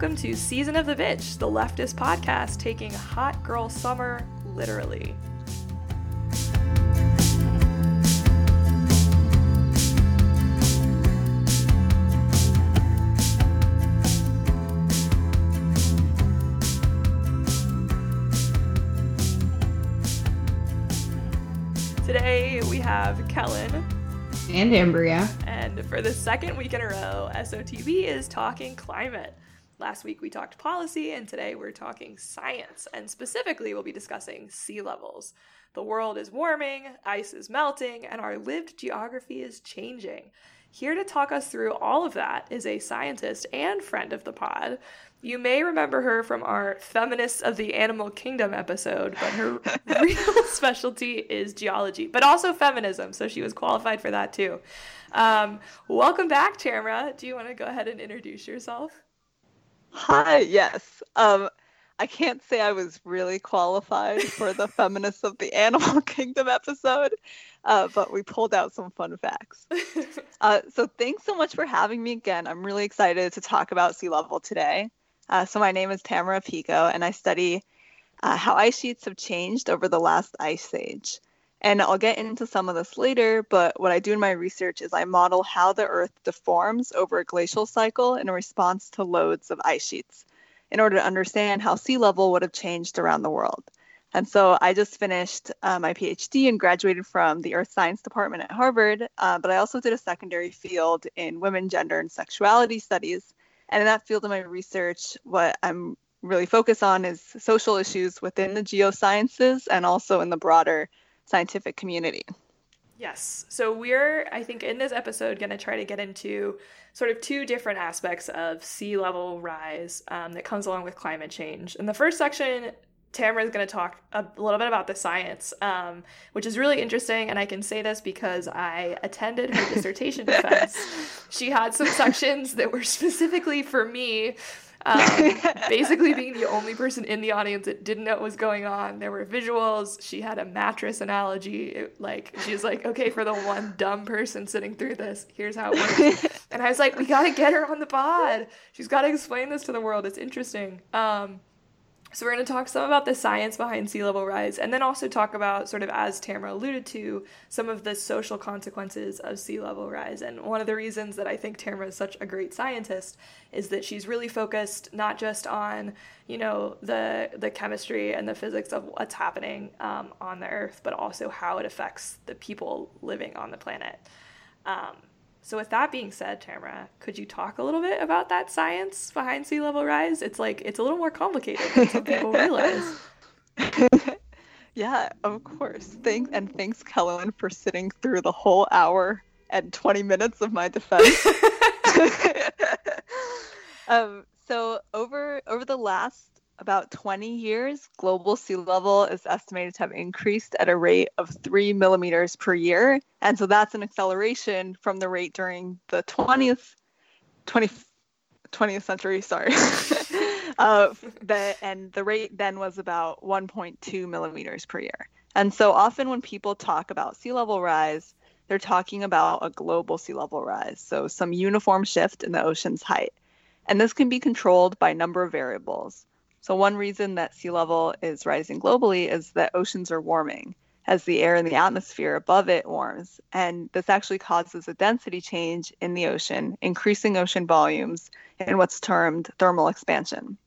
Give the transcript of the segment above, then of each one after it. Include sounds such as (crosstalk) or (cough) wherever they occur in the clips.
Welcome to Season of the Bitch, the leftist podcast taking hot girl summer literally. Today we have Kellen and Ambria. And for the second week in a row, SOTB is talking climate. Last week we talked policy, and today we're talking science. And specifically, we'll be discussing sea levels. The world is warming, ice is melting, and our lived geography is changing. Here to talk us through all of that is a scientist and friend of the pod. You may remember her from our Feminists of the Animal Kingdom episode, but her (laughs) real specialty is geology, but also feminism, so she was qualified for that too. Um, welcome back, Tamara. Do you want to go ahead and introduce yourself? Hi, yes. Um, I can't say I was really qualified for the (laughs) Feminists of the Animal (laughs) Kingdom episode, uh, but we pulled out some fun facts. (laughs) Uh, so thanks so much for having me again. I'm really excited to talk about sea level today. Uh, so my name is Tamara Pico, and I study uh, how ice sheets have changed over the last ice age. And I'll get into some of this later, but what I do in my research is I model how the Earth deforms over a glacial cycle in response to loads of ice sheets in order to understand how sea level would have changed around the world. And so I just finished uh, my PhD and graduated from the Earth Science Department at Harvard, uh, but I also did a secondary field in women, gender, and sexuality studies. And in that field of my research, what I'm really focused on is social issues within the geosciences and also in the broader scientific community. Yes. So we're, I think, in this episode, going to try to get into sort of two different aspects of sea level rise um, that comes along with climate change. In the first section, Tamara is going to talk a little bit about the science, um, which is really interesting. And I can say this because I attended her dissertation (laughs) defense. She had some sections that were specifically for me um, (laughs) basically being the only person in the audience that didn't know what was going on. There were visuals. She had a mattress analogy. It, like she was like, okay, for the one dumb person sitting through this, here's how it works. (laughs) and I was like, we got to get her on the pod. She's got to explain this to the world. It's interesting. Um, so we're going to talk some about the science behind sea level rise and then also talk about sort of as Tamara alluded to some of the social consequences of sea level rise. And one of the reasons that I think Tamara is such a great scientist is that she's really focused not just on, you know, the the chemistry and the physics of what's happening um, on the earth, but also how it affects the people living on the planet. Um, so, with that being said, Tamara, could you talk a little bit about that science behind sea level rise? It's like it's a little more complicated than some people realize. (laughs) yeah, of course. Thanks and thanks, Kellen, for sitting through the whole hour and 20 minutes of my defense. (laughs) (laughs) um, so over over the last about 20 years, global sea level is estimated to have increased at a rate of three millimeters per year. And so that's an acceleration from the rate during the 20th, 20, 20th century, sorry. (laughs) uh, the, and the rate then was about 1.2 millimeters per year. And so often when people talk about sea level rise, they're talking about a global sea level rise, so some uniform shift in the ocean's height. And this can be controlled by a number of variables. So, one reason that sea level is rising globally is that oceans are warming as the air in the atmosphere above it warms. And this actually causes a density change in the ocean, increasing ocean volumes in what's termed thermal expansion.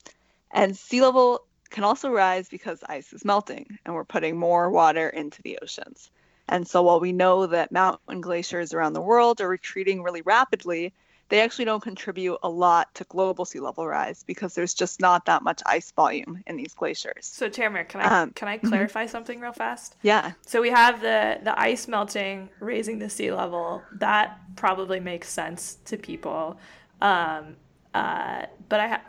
And sea level can also rise because ice is melting and we're putting more water into the oceans. And so, while we know that mountain glaciers around the world are retreating really rapidly, they actually don't contribute a lot to global sea level rise because there's just not that much ice volume in these glaciers. So Tamara, can I um, can I mm-hmm. clarify something real fast? Yeah. So we have the the ice melting, raising the sea level. That probably makes sense to people. Um, uh, but I ha-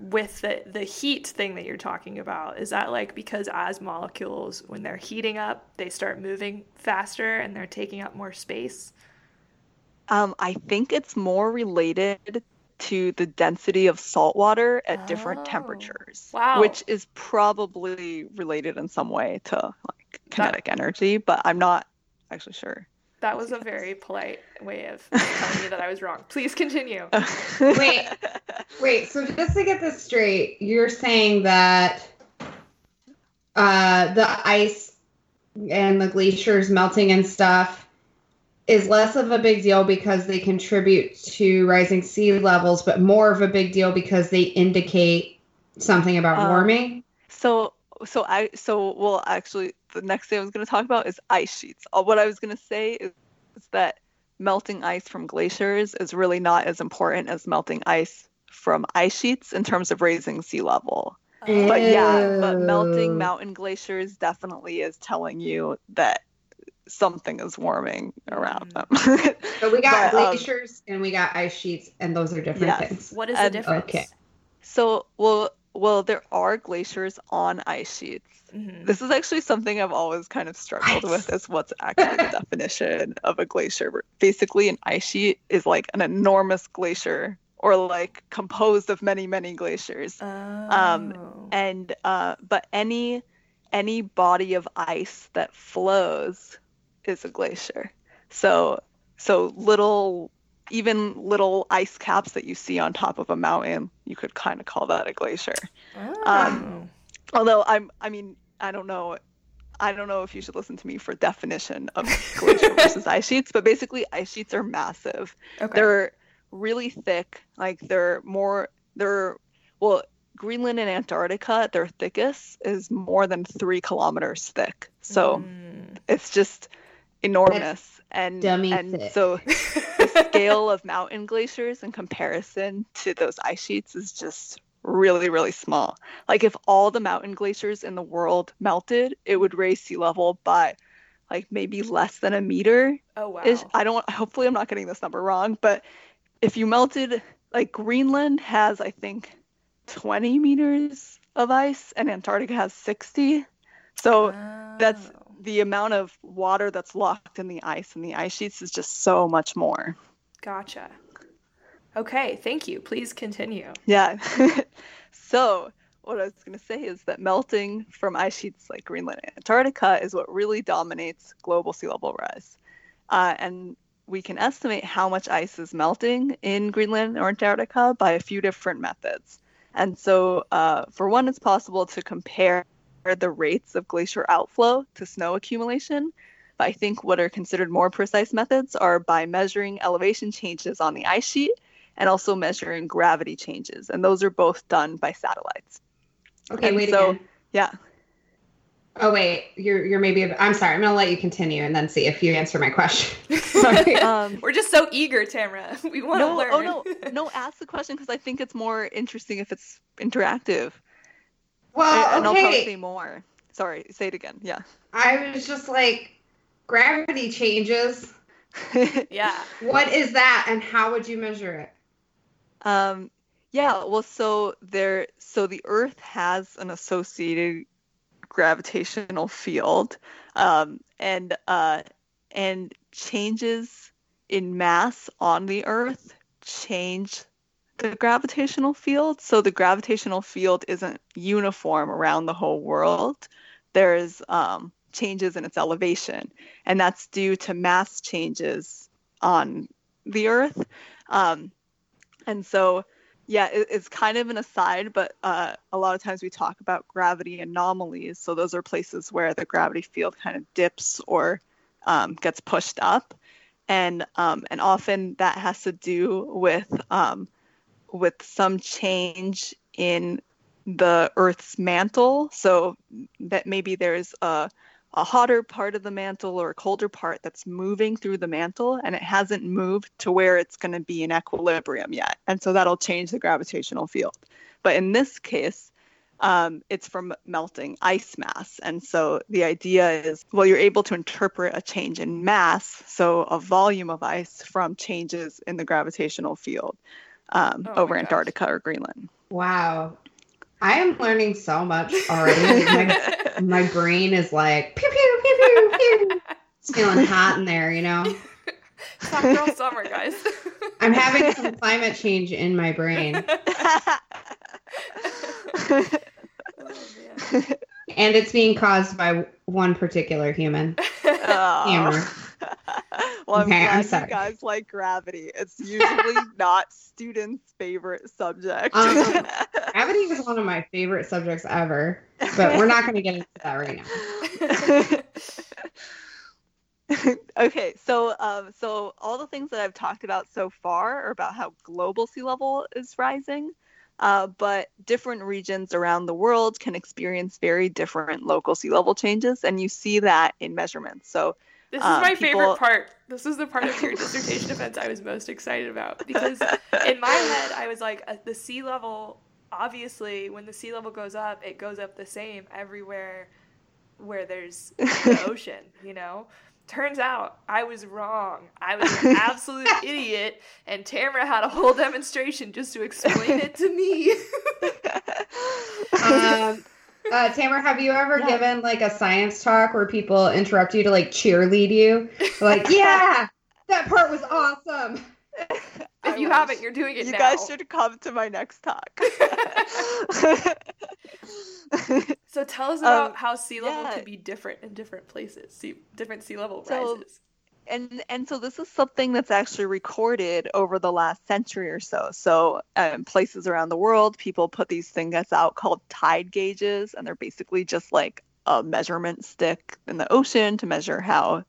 with the the heat thing that you're talking about, is that like because as molecules when they're heating up, they start moving faster and they're taking up more space? Um, I think it's more related to the density of salt water at oh. different temperatures. Wow. Which is probably related in some way to like kinetic that, energy, but I'm not actually sure. That was a very polite way of (laughs) telling me that I was wrong. Please continue. (laughs) Wait. Wait, so just to get this straight, you're saying that uh, the ice and the glaciers melting and stuff is less of a big deal because they contribute to rising sea levels, but more of a big deal because they indicate something about Um, warming. So so I so well actually the next thing I was going to talk about is ice sheets. Uh, What I was going to say is, is that melting ice from glaciers is really not as important as melting ice from ice sheets in terms of raising sea level. But yeah, but melting mountain glaciers definitely is telling you that something is warming around them. So we got but, um, glaciers and we got ice sheets, and those are different Yes. things. What is the difference? Okay. so well well there are glaciers on ice sheets. Mhm. This is actually something I've always kind of struggled Ice. with is what's actually the definition of a glacier. Basically, an ice sheet is like an enormous glacier or like composed of many, many glaciers. Um, Oh. And uh, but any any body of ice that flows is a glacier. So so little even little ice caps that you see on top of a mountain, you could kind of call that a glacier. um, Oh. Although I'm, I mean, I don't know, I don't know if you should listen to me for definition of glacier (laughs) versus ice sheets, but basically ice sheets are massive. okay. They're really thick, like they're more, they're well, Greenland and Antarctica, their thickest is more than three kilometers thick. So Mm. it's just enormous, and dummy and thick. so (laughs) the scale of mountain glaciers in comparison to those ice sheets is just really, really small. Like if all the mountain glaciers in the world melted, it would raise sea level by like maybe less than a meter. oh wow. Ish. I don't hopefully I'm not getting this number wrong, but if you melted like Greenland has I think 20 meters of ice and Antarctica has 60. So that's- Oh. The amount of water that's locked in the ice and the ice sheets is just so much more. Gotcha. Okay, thank you. Please continue. Yeah. (laughs) so, what I was going to say is that melting from ice sheets like Greenland and Antarctica is what really dominates global sea level rise. Uh, and we can estimate how much ice is melting in Greenland or Antarctica by a few different methods. And so, uh, for one, it's possible to compare the rates of glacier outflow to snow accumulation. But I think what are considered more precise methods are by measuring elevation changes on the ice sheet and also measuring gravity changes. And those are both done by satellites. Okay, and wait so- again. Yeah. Oh wait, you're you're maybe. I'm sorry. I'm gonna let you continue and then see if you answer my question. (laughs) (laughs) Um, We're just so eager, Tamara. (laughs) We want to no, learn. oh no, no, ask the question because I think it's more interesting if it's interactive. Well, and I'll probably say okay. more. Sorry, say it again. Yeah. I was just like, gravity changes. (laughs) Yeah. What is that, and how would you measure it? Um, yeah, well, so there, so the Earth has an associated gravitational field, um, and uh, and changes in mass on the Earth change the gravitational field. So the gravitational field isn't uniform around the whole world. There's um, changes in its elevation, and that's due to mass changes on the Earth. Um, and so, yeah, it, it's kind of an aside, but uh, a lot of times we talk about gravity anomalies. So those are places where the gravity field kind of dips or um, gets pushed up, and um, and often that has to do with um, with some change in the Earth's mantle. So that maybe there's a a hotter part of the mantle or a colder part that's moving through the mantle and it hasn't moved to where it's going to be in equilibrium yet. And so that'll change the gravitational field. But in this case, um, it's from melting ice mass. And so the idea is well, you're able to interpret a change in mass, so a volume of ice from changes in the gravitational field um, Oh my over gosh. Antarctica or Greenland. Wow, I am learning so much already. (laughs) my, my brain is like pew pew pew pew pew. It's feeling hot in there, you know. (laughs) Top girl summer, guys. (laughs) I'm having some climate change in my brain, man. (laughs) and it's being caused by one particular human. (laughs) Oh. Hammer. (laughs) I'm okay, glad I'm you guys like gravity. It's usually not students' favorite subject. Um, gravity is one of my favorite subjects ever, but we're not going to get into that right now. okay, so um, so all the things that I've talked about so far are about how global sea level is rising. Uh, but different regions around the world can experience very different local sea level changes, and you see that in measurements. So, this is um, my people... favorite part. This is the part of your dissertation (laughs) defense I was most excited about because in my head I was like, uh, the sea level. Obviously, when the sea level goes up, it goes up the same everywhere where there's the (laughs) ocean. You know, Turns out I was wrong. I was an (laughs) absolute idiot, and Tamara had a whole demonstration just to explain it to me. (laughs) um, (laughs) uh, Tamara, have you ever yeah. given like a science talk where people interrupt you to like cheerlead you? Like, yeah, that part was awesome. If I you wish. haven't, you're doing it you now. guys should come to my next talk. (laughs) so tell us about um, how sea level yeah. could be different in different places, sea, different sea level so, rises. And and so this is something that's actually recorded over the last century or so. So um, places around the world, people put these things out called tide gauges, and they're basically just like a measurement stick in the ocean to measure how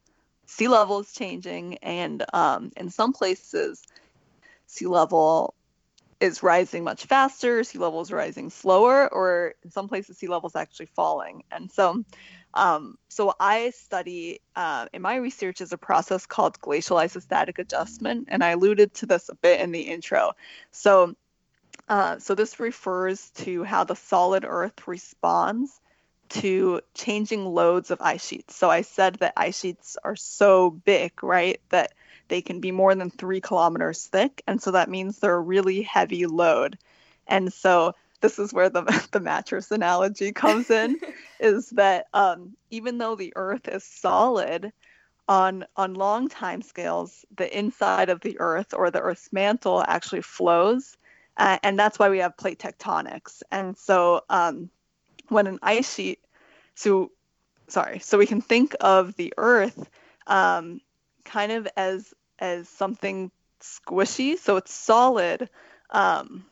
sea level is changing. And um, in some places, sea level is rising much faster, sea level is rising slower, or in some places sea level is actually falling. And so, um, so I study uh, in my research is a process called glacial isostatic adjustment, and I alluded to this a bit in the intro. So, uh, so this refers to how the solid Earth responds to changing loads of ice sheets. So I said that ice sheets are so big, right, that they can be more than three kilometers thick. And so that means they're a really heavy load. And so this is where the, (laughs) the mattress analogy comes in (laughs) is that um, even though the earth is solid, on on long time scales, the inside of the Earth or the Earth's mantle actually flows, uh, and that's why we have plate tectonics. And so, um, when an ice sheet, so sorry, so we can think of the Earth um, kind of as as something squishy. So it's solid, um,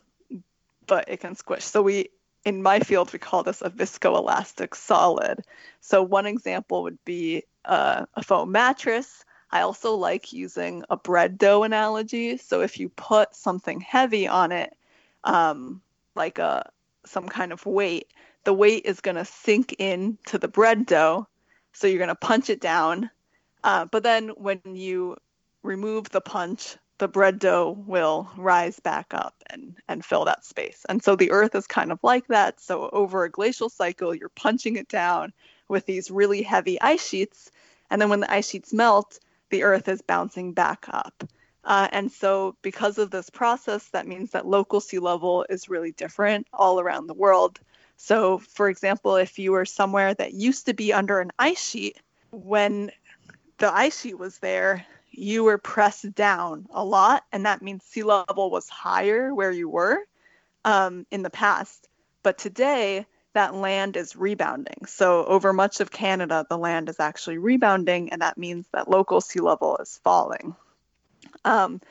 but it can squish. So we, in my field, we call this a viscoelastic solid. So one example would be uh, a foam mattress. I also like using a bread dough analogy. So if you put something heavy on it, um, like a some kind of weight, the weight is going to sink into the bread dough. So you're going to punch it down. Uh, but then when you remove the punch, the bread dough will rise back up and, and fill that space. And so the earth is kind of like that. So over a glacial cycle, you're punching it down with these really heavy ice sheets. And then when the ice sheets melt, the earth is bouncing back up. Uh, and so, because of this process, that means that local sea level is really different all around the world. So, for example, if you were somewhere that used to be under an ice sheet, when the ice sheet was there, you were pressed down a lot, and that means sea level was higher where you were um, in the past. But today, that land is rebounding. So, over much of Canada, the land is actually rebounding, and that means that local sea level is falling. Um,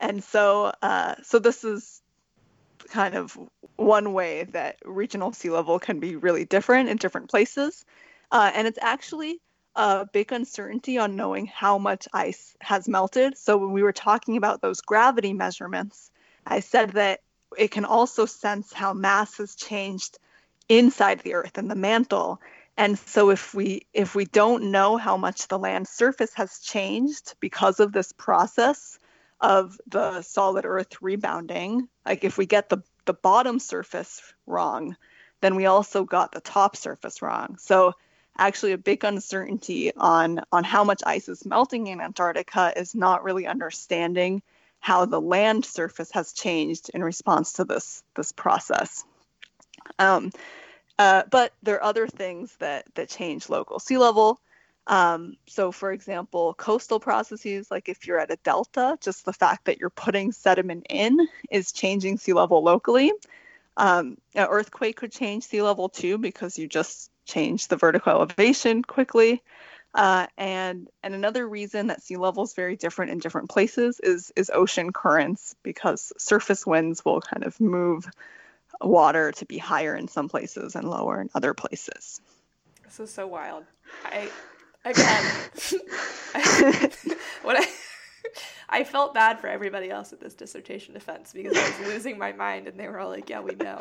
and so, uh, so this is kind of one way that regional sea level can be really different in different places. Uh, and it's actually a big uncertainty on knowing how much ice has melted. So when we were talking about those gravity measurements, I said that it can also sense how mass has changed inside the earth and the mantle. And so if we if we don't know how much the land surface has changed because of this process of the solid earth rebounding, like if we get the the bottom surface wrong, then we also got the top surface wrong. So actually a big uncertainty on on how much ice is melting in Antarctica is not really understanding how the land surface has changed in response to this this process. Um, uh, but there are other things that that change local sea level. Um, so, for example, coastal processes, like if you're at a delta, just the fact that you're putting sediment in is changing sea level locally. Um, an earthquake could change sea level too because you just change the vertical elevation quickly. Uh, and and another reason that sea level is very different in different places is is ocean currents because surface winds will kind of move water to be higher in some places and lower in other places. This is so wild. I again, (laughs) I, what I I felt bad for everybody else at this dissertation defense because I was losing my mind and they were all like, "Yeah, we know."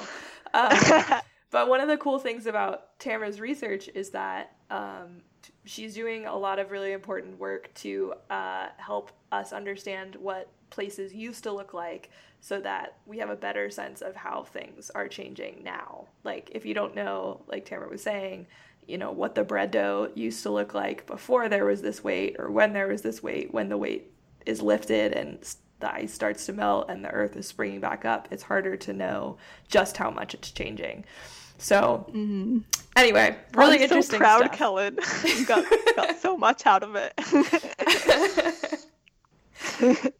Um, (laughs) but one of the cool things about Tamara's research is that um, she's doing a lot of really important work to uh, help us understand what places used to look like so that we have a better sense of how things are changing now. Like, if you don't know, like Tamara was saying, you know, what the bread dough used to look like before there was this weight or when there was this weight, when the weight is lifted and the ice starts to melt and the earth is springing back up, it's harder to know just how much it's changing. So, mm-hmm. anyway, really I'm interesting. So proud, stuff. Kellen. (laughs) you got, got so much out of it. (laughs)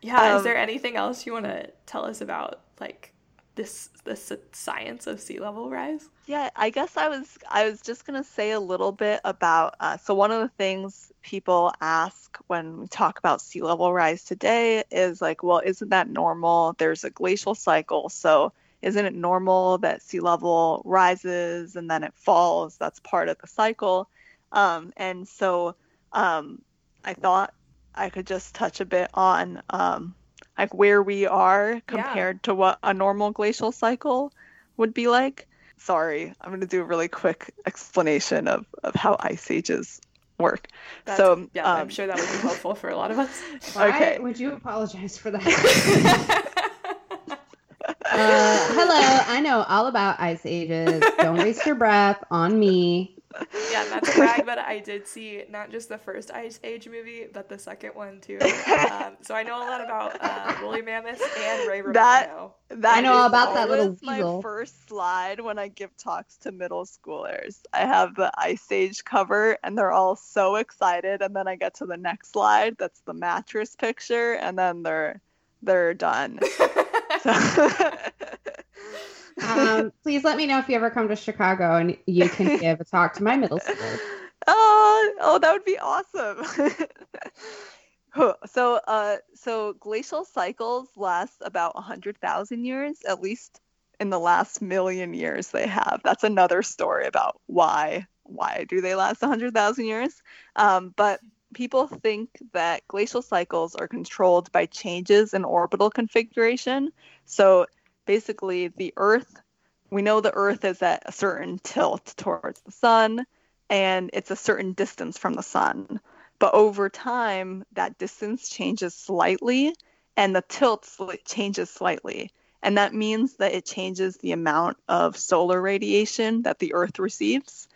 yeah. Um, is there anything else you want to tell us about, like this this science of sea level rise? Yeah, I guess I was I was just gonna say a little bit about. Uh, so one of the things people ask when we talk about sea level rise today is like, well, isn't that normal? There's a glacial cycle, so isn't it normal that sea level rises and then it falls? That's part of the cycle. Um, and so um, I thought I could just touch a bit on um, like where we are compared yeah. to what a normal glacial cycle would be like. Sorry, I'm going to do a really quick explanation of, of how ice ages work. That's, so yeah, I'm um, sure that would be helpful for a lot of us. Why (laughs) okay. would you apologize for that? (laughs) (laughs) Uh, hello, I know all about ice ages. Don't waste your breath on me. Yeah, not to brag, but I did see not just the first Ice Age movie, but the second one too. Um, so I know a lot about uh, woolly mammoths and Ray (laughs) Romano. That, that I know all about that little weasel. my first slide when I give talks to middle schoolers. I have the Ice Age cover, and they're all so excited. And then I get to the next slide, that's the mattress picture, and then they're they're done. (laughs) (laughs) um, please let me know if you ever come to Chicago and you can give a talk to my middle school. (laughs) Oh, oh, that would be awesome. (laughs) so, uh, so glacial cycles last about hundred thousand years, at least in the last million years they have. That's another story about why why do they last hundred thousand years. Um, but people think that glacial cycles are controlled by changes in orbital configuration. So basically, the Earth, we know the Earth is at a certain tilt towards the sun, and it's a certain distance from the sun. But over time, that distance changes slightly, and the tilt changes slightly. And that means that it changes the amount of solar radiation that the Earth receives.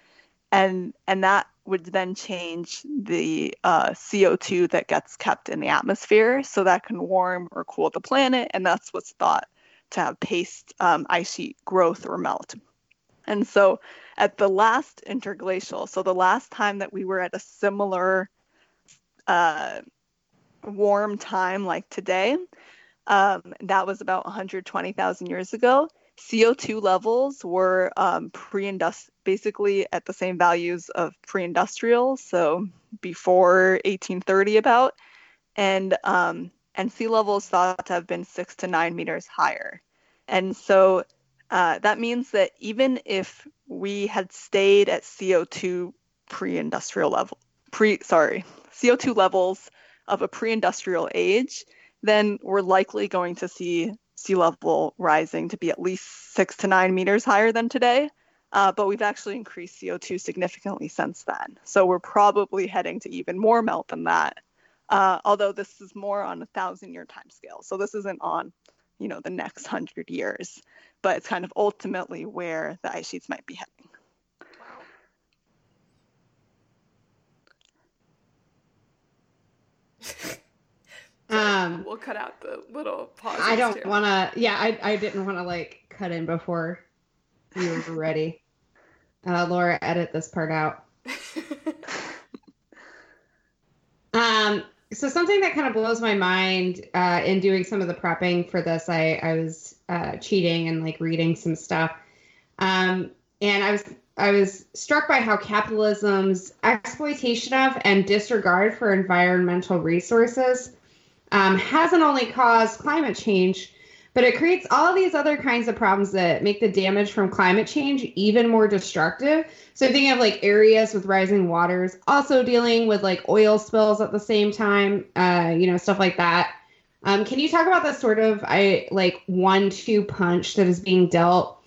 And, and that would then change the uh, CO2 that gets kept in the atmosphere so that can warm or cool the planet. And that's what's thought to have paced um, ice sheet growth or melt. And so at the last interglacial, so the last time that we were at a similar uh, warm time like today, um, that was about 120,000 years ago. CO2 levels were um, pre-industrial, basically at the same values of pre-industrial, so before 1830 about, and um, and sea levels thought to have been six to nine meters higher, and so uh, that means that even if we had stayed at CO2 pre-industrial level, pre sorry CO2 levels of a pre-industrial age, then we're likely going to see sea level rising to be at least six to nine meters higher than today. Uh, but we've actually increased CO2 significantly since then. So we're probably heading to even more melt than that. Uh, although this is more on a thousand year time scale. So this isn't on, you know, the next hundred years, but it's kind of ultimately where the ice sheets might be heading. (laughs) Um, we'll cut out the little pause. I don't want to. Yeah, I I didn't want to like cut in before you were ready. (laughs) Uh, Laura, edit this part out. (laughs) um. So something that kind of blows my mind uh, in doing some of the prepping for this, I I was uh, cheating and like reading some stuff. Um, and I was I was struck by how capitalism's exploitation of and disregard for environmental resources um, hasn't only caused climate change, but it creates all these other kinds of problems that make the damage from climate change even more destructive. So thinking of like areas with rising waters, also dealing with like oil spills at the same time, uh, you know, stuff like that. Um, can you talk about the sort of I like one-two punch that is being dealt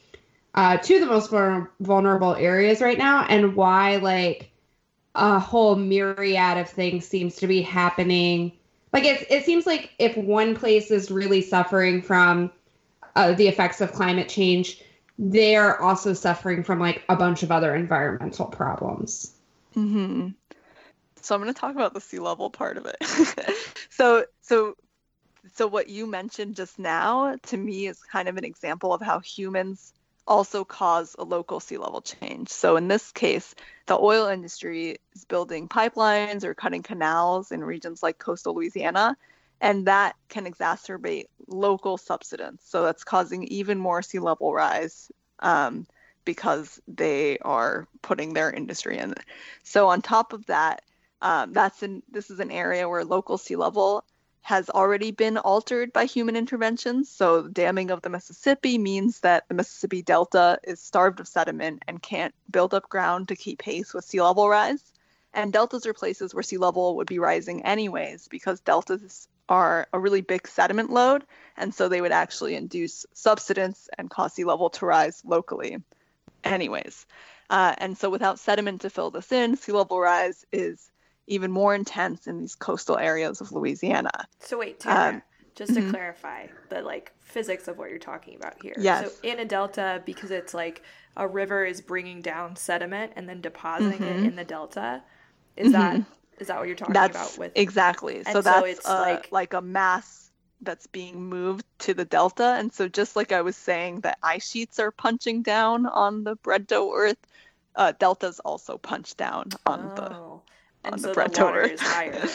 uh, to the most vulnerable areas right now, and why like a whole myriad of things seems to be happening like it, it seems like if one place is really suffering from uh, the effects of climate change they're also suffering from like a bunch of other environmental problems mm-hmm. so i'm going to talk about the sea level part of it (laughs) so so so what you mentioned just now to me is kind of an example of how humans also cause a local sea level change. So in this case, the oil industry is building pipelines or cutting canals in regions like coastal Louisiana, and that can exacerbate local subsidence. So that's causing even more sea level rise um, because they are putting their industry in. So on top of that, um, that's in this is an area where local sea level has already been altered by human interventions. So, damming of the Mississippi means that the Mississippi Delta is starved of sediment and can't build up ground to keep pace with sea level rise. And deltas are places where sea level would be rising anyways because deltas are a really big sediment load. And so they would actually induce subsidence and cause sea level to rise locally, anyways. Uh, and so, without sediment to fill this in, sea level rise is even more intense in these coastal areas of Louisiana. So wait, Tara, um, just to mm-hmm. clarify the like physics of what you're talking about here. Yes. So in a delta, because it's like a river is bringing down sediment and then depositing mm-hmm. it in the delta, is mm-hmm. that is that what you're talking that's about with exactly? So that's so like like a mass that's being moved to the delta, and so just like I was saying, that ice sheets are punching down on the bread dough earth. Uh, deltas also punch down on oh. the and on so the bread the is higher.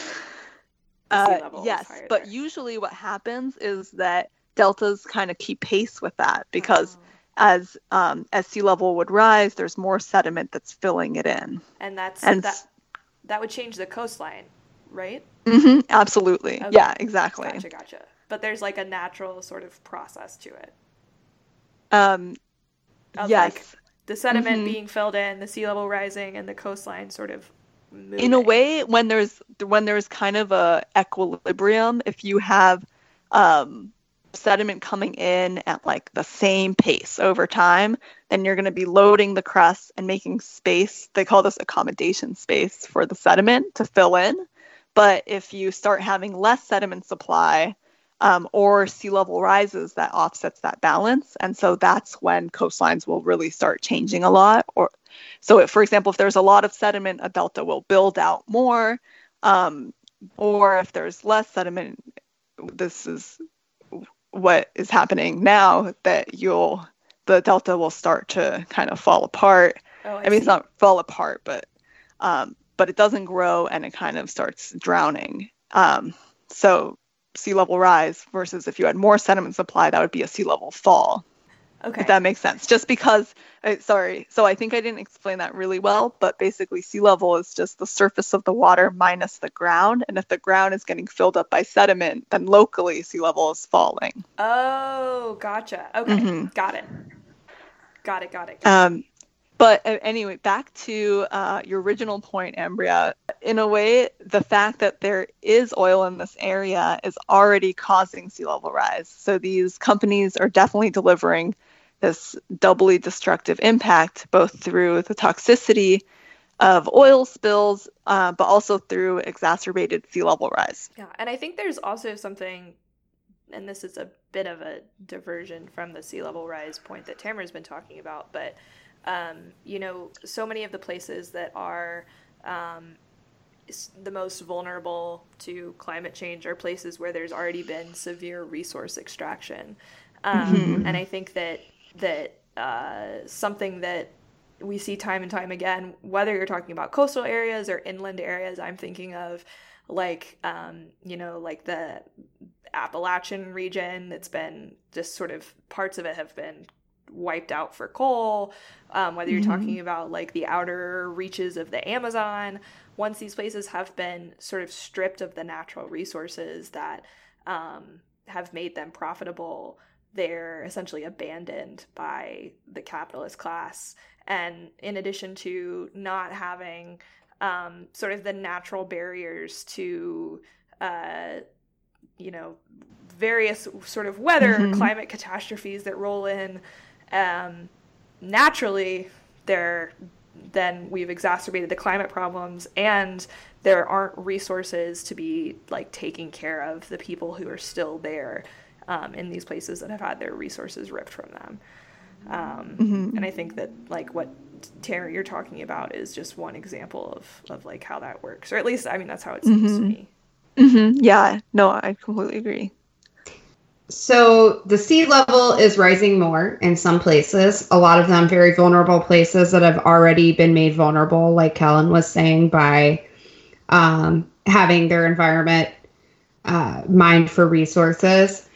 (laughs) uh, yes, but there. usually what happens is that deltas kind of keep pace with that because oh. as um, as sea level would rise, there's more sediment that's filling it in, and that's and that that would change the coastline, right? Mm-hmm, absolutely. Okay. Yeah, exactly. Gotcha, gotcha. But there's like a natural sort of process to it. Um, yes. Like the sediment mm-hmm. being filled in, the sea level rising, and the coastline sort of moving. in a way when there's when there's kind of a equilibrium if you have um, sediment coming in at like the same pace over time then you're going to be loading the crust and making space they call this accommodation space for the sediment to fill in but if you start having less sediment supply um, or sea level rises that offsets that balance and so that's when coastlines will really start changing a lot or so, if, for example, if there's a lot of sediment, a delta will build out more. Um, or if there's less sediment, this is what is happening now that you'll the delta will start to kind of fall apart. Oh, I, I mean, it's not fall apart, but um, but it doesn't grow and it kind of starts drowning. Um, so sea level rise versus if you had more sediment supply, that would be a sea level fall. Okay. If that makes sense. Just because, uh, sorry, so I think I didn't explain that really well, but basically, sea level is just the surface of the water minus the ground. And if the ground is getting filled up by sediment, then locally, sea level is falling. Oh, gotcha. Okay. Mm-hmm. Got it. Got it. Got it. Got um, but uh, anyway, back to uh, your original point, Ambria. In a way, the fact that there is oil in this area is already causing sea level rise. So these companies are definitely delivering this doubly destructive impact, both through the toxicity of oil spills, uh, but also through exacerbated sea level rise. Yeah, and I think there's also something, and this is a bit of a diversion from the sea level rise point that Tamara's been talking about, but um, you know, so many of the places that are um, the most vulnerable to climate change are places where there's already been severe resource extraction, um, mm-hmm. and I think that that uh, something that we see time and time again, whether you're talking about coastal areas or inland areas, I'm thinking of like, um, you know, like the Appalachian region that's been just sort of parts of it have been wiped out for coal, um, whether you're mm-hmm. talking about like the outer reaches of the Amazon, once these places have been sort of stripped of the natural resources that um, have made them profitable, they're essentially abandoned by the capitalist class. And in addition to not having um, sort of the natural barriers to, uh, you know, various sort of weather, mm-hmm. climate catastrophes that roll in, um, naturally, they're then we've exacerbated the climate problems and there aren't resources to be like taking care of the people who are still there um, in these places that have had their resources ripped from them. Um, mm-hmm. And I think that like what Tara you're talking about is just one example of of like how that works, or at least I mean that's how it seems mm-hmm. to me. Mm-hmm. Yeah, no, I completely agree. So the sea level is rising more in some places. A lot of them very vulnerable places that have already been made vulnerable, like Kellen was saying, by um, having their environment uh, mined for resources.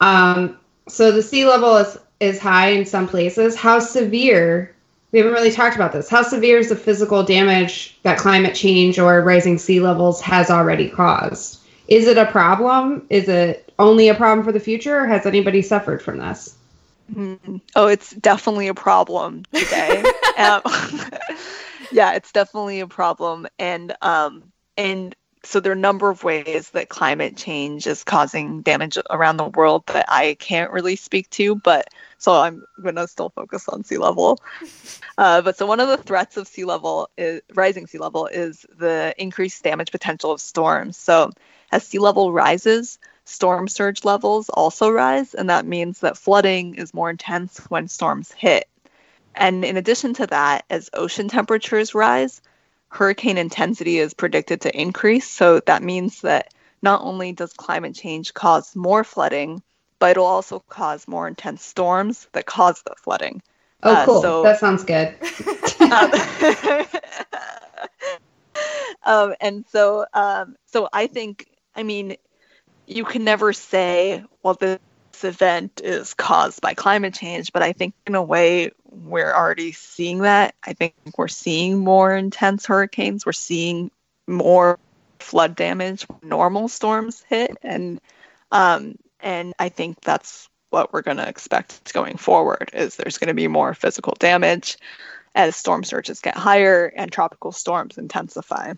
Um, so the sea level is is high in some places. How severe? We haven't really talked about this. How severe is the physical damage that climate change or rising sea levels has already caused? Is it a problem? Is it only a problem for the future, or has anybody suffered from this? Mm-hmm. Oh, it's definitely a problem today. (laughs) um, (laughs) yeah, it's definitely a problem, and um, and so there are a number of ways that climate change is causing damage around the world that I can't really speak to, but so I'm going to still focus on sea level. (laughs) Uh, but so one of the threats of sea level is rising sea level is the increased damage potential of storms. So as sea level rises, storm surge levels also rise, and that means that flooding is more intense when storms hit. And in addition to that, as ocean temperatures rise, hurricane intensity is predicted to increase. So that means that not only does climate change cause more flooding, but it'll also cause more intense storms that cause the flooding. Oh, uh, cool. So, that sounds good. (laughs) um, (laughs) um, and so, um, so I think, I mean, you can never say, well, this event is caused by climate change, but I think in a way we're already seeing that. I think we're seeing more intense hurricanes. We're seeing more flood damage normal storms hit, and um, and I think that's what we're going to expect going forward. Is there's going to be more physical damage as storm surges get higher and tropical storms intensify.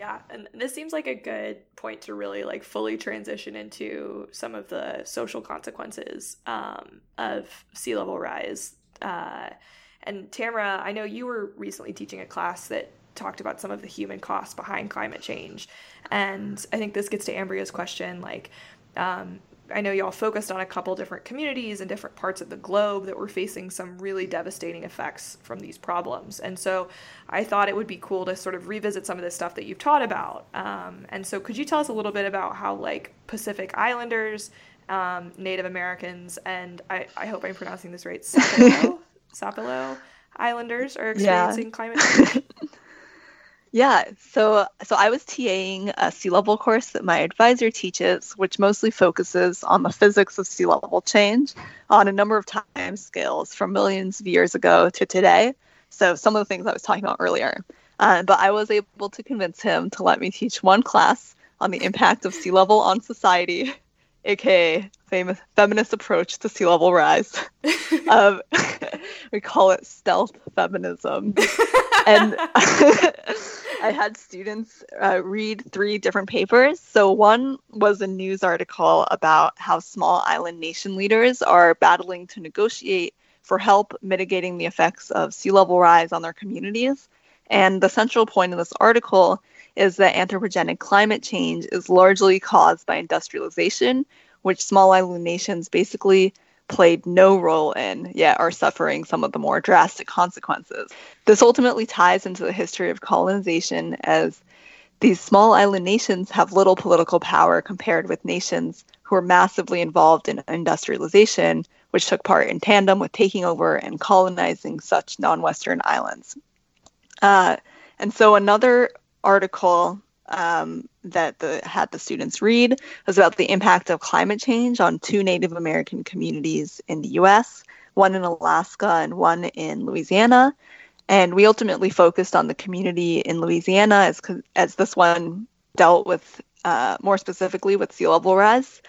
Yeah, and this seems like a good point to really like fully transition into some of the social consequences um, of sea level rise uh, and Tamara, I know you were recently teaching a class that talked about some of the human costs behind climate change. And I think this gets to Ambria's question like, um, I know y'all focused on a couple different communities and different parts of the globe that were facing some really devastating effects from these problems. And so I thought it would be cool to sort of revisit some of the stuff that you've taught about. Um, and so could you tell us a little bit about how like Pacific Islanders um, Native Americans, and I, I hope I'm pronouncing this right, Sapelo, (laughs) Sapelo Islanders are experiencing yeah. climate change. (laughs) yeah, so so I was TAing a sea level course that my advisor teaches, which mostly focuses on the physics of sea level change on a number of time scales from millions of years ago to today. So some of the things I was talking about earlier. Uh, but I was able to convince him to let me teach one class on the impact of sea level on society (laughs) aka famous feminist approach to sea level rise. (laughs) um, (laughs) we call it stealth feminism. And (laughs) I had students uh, read three different papers. So, one was a news article about how small island nation leaders are battling to negotiate for help mitigating the effects of sea level rise on their communities. And the central point of this article is that anthropogenic climate change is largely caused by industrialization, which small island nations basically played no role in, yet are suffering some of the more drastic consequences. This ultimately ties into the history of colonization as these small island nations have little political power compared with nations who are massively involved in industrialization, which took part in tandem with taking over and colonizing such non Western islands. Uh, and so another article um, that the, had the students read was about the impact of climate change on two Native American communities in the US. one in Alaska and one in Louisiana. And we ultimately focused on the community in Louisiana as, as this one dealt with uh, more specifically with sea level rise.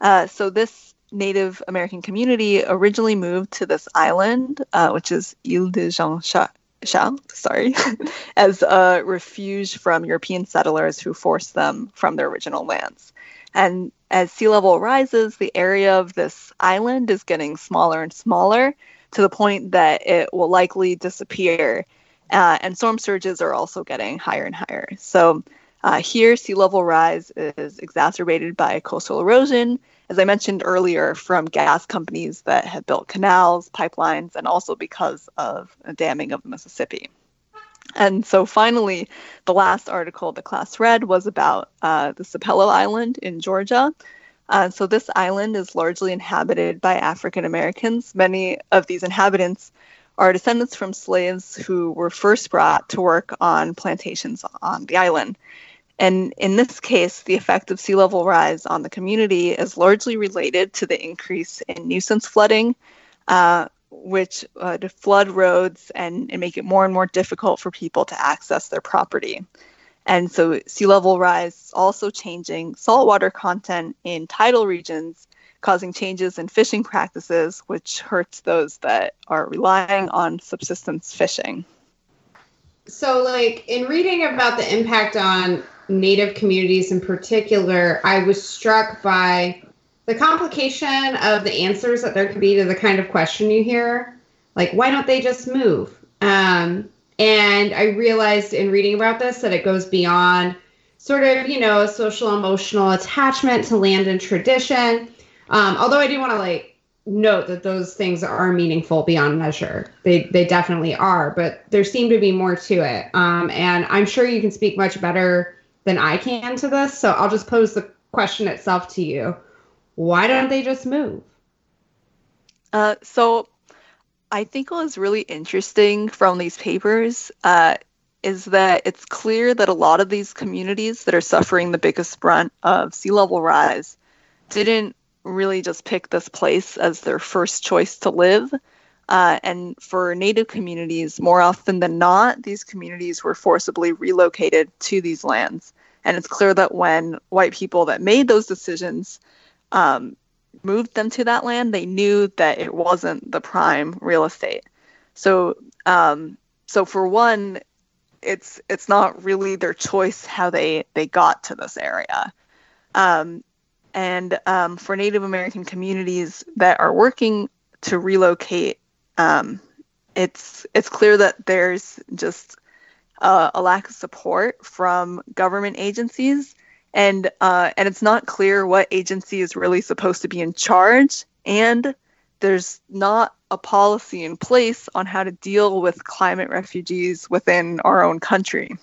Uh, so this Native American community originally moved to this island, uh, which is Isle de Jean Charles, sorry, (laughs) as a refuge from European settlers who forced them from their original lands. And as sea level rises, the area of this island is getting smaller and smaller to the point that it will likely disappear. Uh, and storm surges are also getting higher and higher. So uh, here, sea level rise is exacerbated by coastal erosion, as I mentioned earlier, from gas companies that have built canals, pipelines, and also because of damming of the Mississippi. And so finally, the last article the class read was about uh, the Sapelo Island in Georgia. Uh, so this island is largely inhabited by African Americans. Many of these inhabitants are descendants from slaves who were first brought to work on plantations on the island. And in this case, the effect of sea level rise on the community is largely related to the increase in nuisance flooding, uh, which uh, flood roads and, and make it more and more difficult for people to access their property. And so sea level rise is also changing saltwater content in tidal regions, causing changes in fishing practices, which hurts those that are relying on subsistence fishing. So, like in reading about the impact on Native communities in particular, I was struck by the complication of the answers that there could be to the kind of question you hear. Like, why don't they just move? Um, and I realized in reading about this that it goes beyond sort of, you know, social emotional attachment to land and tradition. Um, although I do want to like note that those things are meaningful beyond measure. They they definitely are, but there seemed to be more to it. Um, and I'm sure you can speak much better than I can to this. So I'll just pose the question itself to you. Why don't they just move? Uh, so I think what is really interesting from these papers uh, is that it's clear that a lot of these communities that are suffering the biggest brunt of sea level rise didn't really just pick this place as their first choice to live. Uh, and for Native communities, more often than not, these communities were forcibly relocated to these lands. And it's clear that when white people that made those decisions um, moved them to that land, they knew that it wasn't the prime real estate. So, um, so for one, it's it's not really their choice how they they got to this area. Um, and um, for Native American communities that are working to relocate, um, it's it's clear that there's just uh, a lack of support from government agencies, and uh, and it's not clear what agency is really supposed to be in charge, and there's not a policy in place on how to deal with climate refugees within our own country.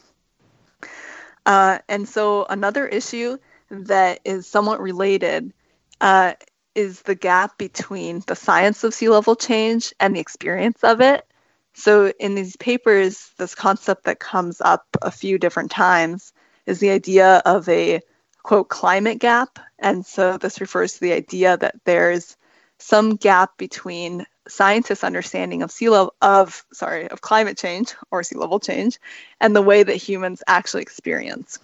Uh, and so another issue that is somewhat related uh, is the gap between the science of sea level change and the experience of it. So, in these papers, this concept that comes up a few different times is the idea of a quote climate gap. And so, this refers to the idea that there's some gap between scientists' understanding of sea level of sorry of climate change or sea level change and the way that humans actually experience.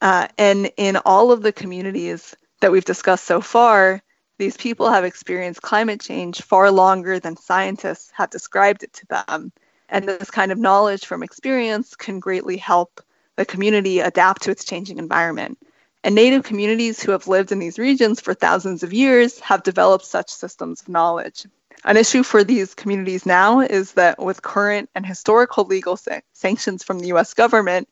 Uh, and in all of the communities that we've discussed so far, these people have experienced climate change far longer than scientists have described it to them. And this kind of knowledge from experience can greatly help the community adapt to its changing environment. And Native communities who have lived in these regions for thousands of years have developed such systems of knowledge. An issue for these communities now is that with current and historical legal sa- sanctions from the US government,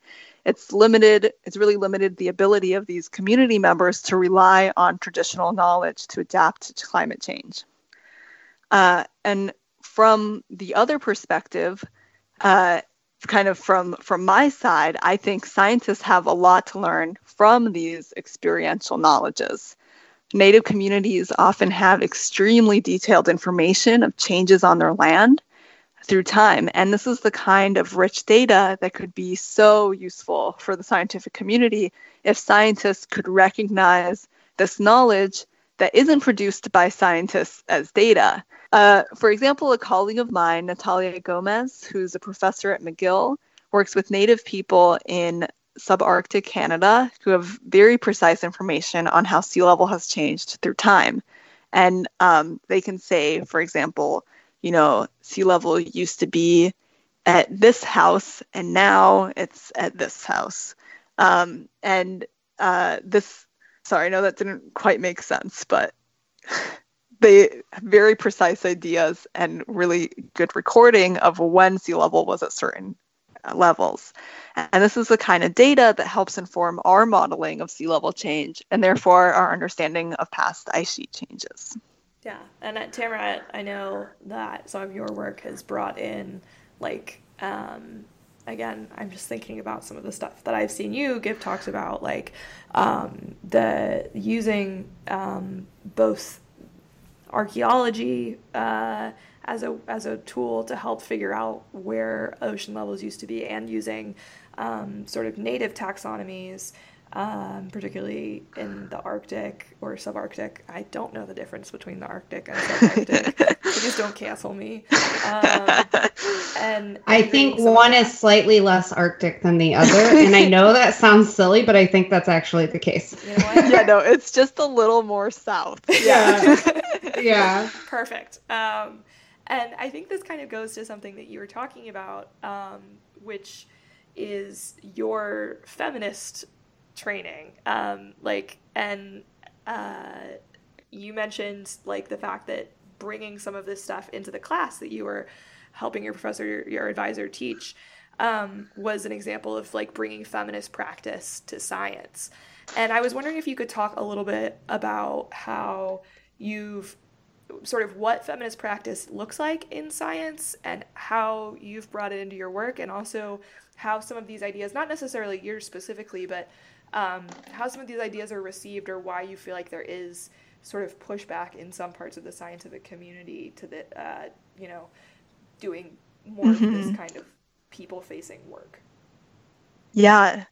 it's limited it's really limited the ability of these community members to rely on traditional knowledge to adapt to climate change. Uh, and from the other perspective uh, kind of from from my side i think scientists have a lot to learn from these experiential knowledges. Native communities often have extremely detailed information of changes on their land through time. And this is the kind of rich data that could be so useful for the scientific community if scientists could recognize this knowledge that isn't produced by scientists as data. Uh, for example, a colleague of mine, Natalya Gomez, who's a professor at McGill, works with Native people in subarctic Canada who have very precise information on how sea level has changed through time. And um, they can say, for example, you know, sea level used to be at this house and now it's at this house. Um, and uh, this, sorry, I know that didn't quite make sense, but (laughs) they have very precise ideas and really good recording of when sea level was at certain uh, levels. And this is the kind of data that helps inform our modeling of sea level change and therefore our understanding of past ice sheet changes. Yeah, and at Tamara, I know that some of your work has brought in, like, um, again, I'm just thinking about some of the stuff that I've seen you give talks about, like um, the using um, both archaeology uh, as a as a tool to help figure out where ocean levels used to be, and using um, sort of native taxonomies um, particularly in the Arctic or subarctic. I don't know the difference between the Arctic and subarctic. (laughs) Please don't cancel me. Um, and I think one is slightly less Arctic than the other, and I know that sounds silly, but I think that's actually the case. You know (laughs) yeah, no, it's just a little more south. Yeah, (laughs) yeah, perfect. Um, and I think this kind of goes to something that you were talking about, um, which is your feminist training. Um, like, and uh, you mentioned like the fact that bringing some of this stuff into the class that you were helping your professor, your, your advisor teach, um, was an example of like bringing feminist practice to science. And I was wondering if you could talk a little bit about how you've sort of what feminist practice looks like in science and how you've brought it into your work and also how some of these ideas not necessarily yours specifically but um, how some of these ideas are received or why you feel like there is sort of pushback in some parts of the scientific community to the uh, you know doing more mm-hmm. of this mm-hmm. kind of people facing work yeah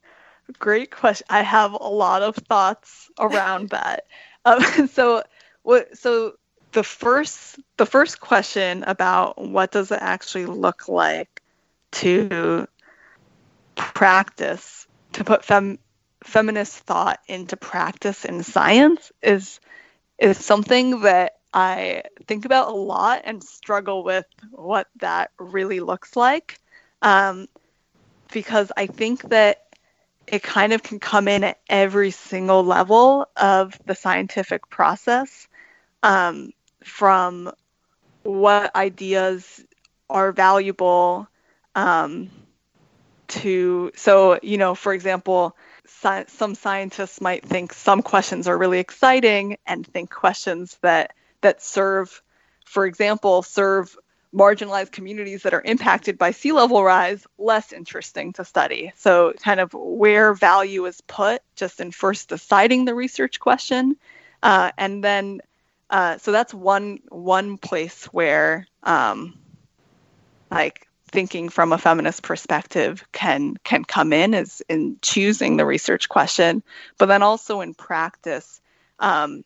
great question i have a lot of thoughts around (laughs) that um, (laughs) so what so the first the first question about what does it actually look like to practice to put fem feminist thought into practice in science is is something that I think about a lot and struggle with what that really looks like. Um, because I think that it kind of can come in at every single level of the scientific process um, from what ideas are valuable um, to, so, you know, for example, some scientists might think some questions are really exciting and think questions that that serve, for example, serve marginalized communities that are impacted by sea level rise less interesting to study. So, kind of where value is put just in first deciding the research question, uh, and then uh, so that's one one place where um, like thinking from a feminist perspective can can come in is in choosing the research question, but then also in practice, um,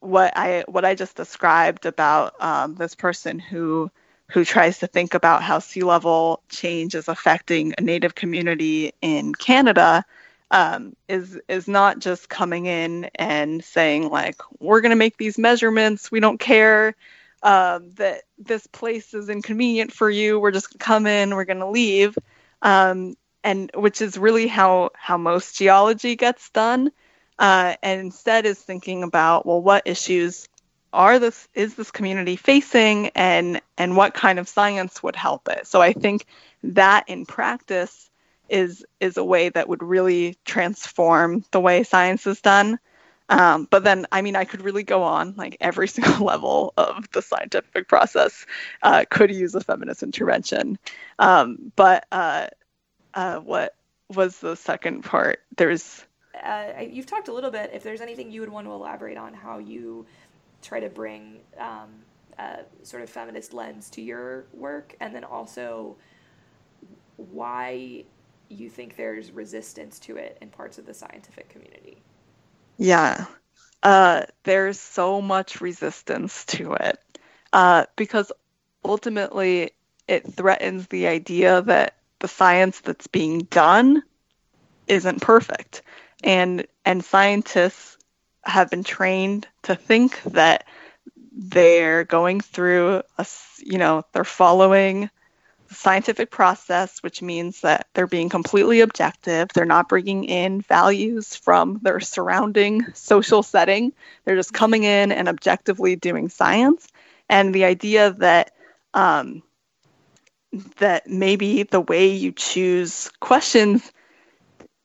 what I what I just described about um, this person who who tries to think about how sea level change is affecting a native community in Canada um, is is not just coming in and saying like we're going to make these measurements, we don't care um, that this place is inconvenient for you. We're just gonna come in. We're gonna leave, um, and which is really how how most geology gets done. Uh, and instead is thinking about well, what issues are this is this community facing, and and what kind of science would help it. So I think that in practice is is a way that would really transform the way science is done. Um, but then, I mean, I could really go on. Like every (laughs) single level of the scientific process uh, could use a feminist intervention. Um, but uh, uh, what was the second part? There's. Uh, you've talked a little bit. If there's anything you would want to elaborate on how you try to bring um, a sort of feminist lens to your work, and then also why you think there's resistance to it in parts of the scientific community. Yeah. uh, there's so much resistance to it uh, because ultimately it threatens the idea that the science that's being done isn't perfect and and scientists have been trained to think that they're going through a you know they're following scientific process which means that they're being completely objective. They're not bringing in values from their surrounding social setting. They're just coming in and objectively doing science. And the idea that um, that maybe the way you choose questions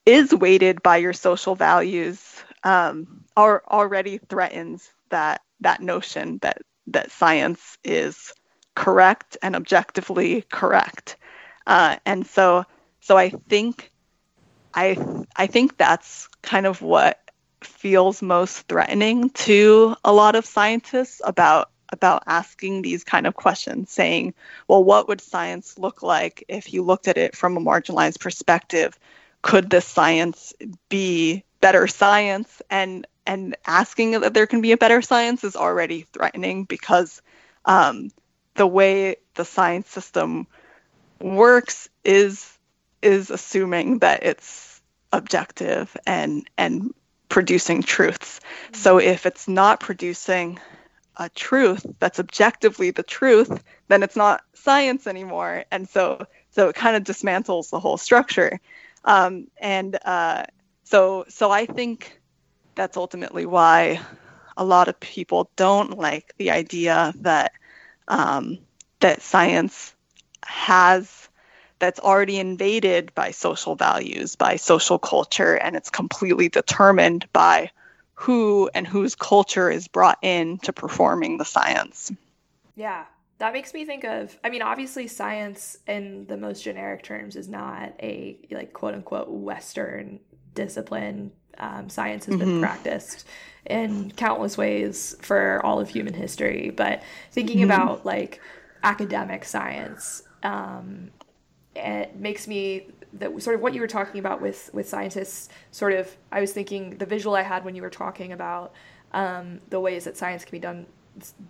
is weighted by your social values um, are already threatens that that notion that that science is correct and objectively correct. Uh, and so so I think I I think that's kind of what feels most threatening to a lot of scientists about about asking these kind of questions saying well what would science look like if you looked at it from a marginalized perspective could this science be better science and and asking that there can be a better science is already threatening because um, the way the science system works is is assuming that it's objective and and producing truths. So if it's not producing a truth that's objectively the truth, then it's not science anymore. And so so it kind of dismantles the whole structure. Um, and uh, so so I think that's ultimately why a lot of people don't like the idea that um, that science has that's already invaded by social values, by social culture, and it's completely determined by who and whose culture is brought in to performing the science. Yeah, that makes me think of i mean obviously science in the most generic terms is not a like quote unquote western discipline um, science has mm-hmm. been practiced in countless ways for all of human history but thinking mm-hmm. about like academic science um, it makes me that sort of what you were talking about with with scientists sort of i was thinking the visual i had when you were talking about um, the ways that science can be done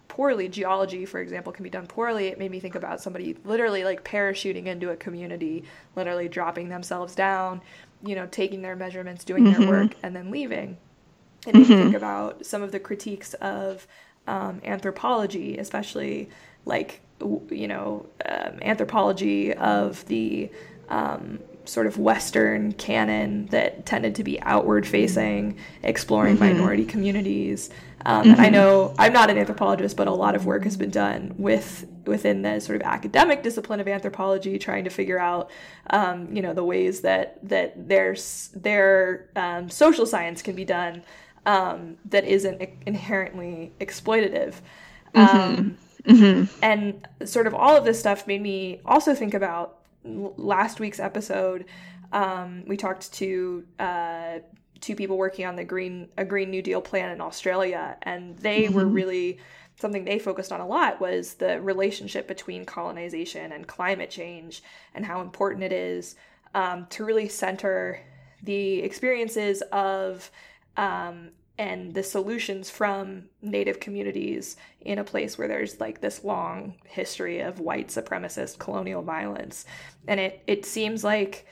poorly geology for example can be done poorly it made me think about somebody literally like parachuting into a community literally dropping themselves down you know taking their measurements doing mm-hmm. their work and then leaving and mm-hmm. think about some of the critiques of um, anthropology especially like you know um, anthropology of the um, sort of Western canon that tended to be outward facing, exploring mm-hmm. minority communities. Um, mm-hmm. And I mm-hmm. know I'm not an anthropologist, but a lot of work has been done with within the sort of academic discipline of anthropology, trying to figure out, um, you know, the ways that that their their um, social science can be done um, that isn't inherently exploitative. Mm-hmm. Um, mm-hmm. And sort of all of this stuff made me also think about last week's episode, um, we talked to uh, two people working on the green a Green New Deal plan in Australia, and they mm-hmm. were really something they focused on a lot was the relationship between colonization and climate change, and how important it is um, to really center the experiences of um, and the solutions from native communities in a place where there's like this long history of white supremacist colonial violence and it it seems like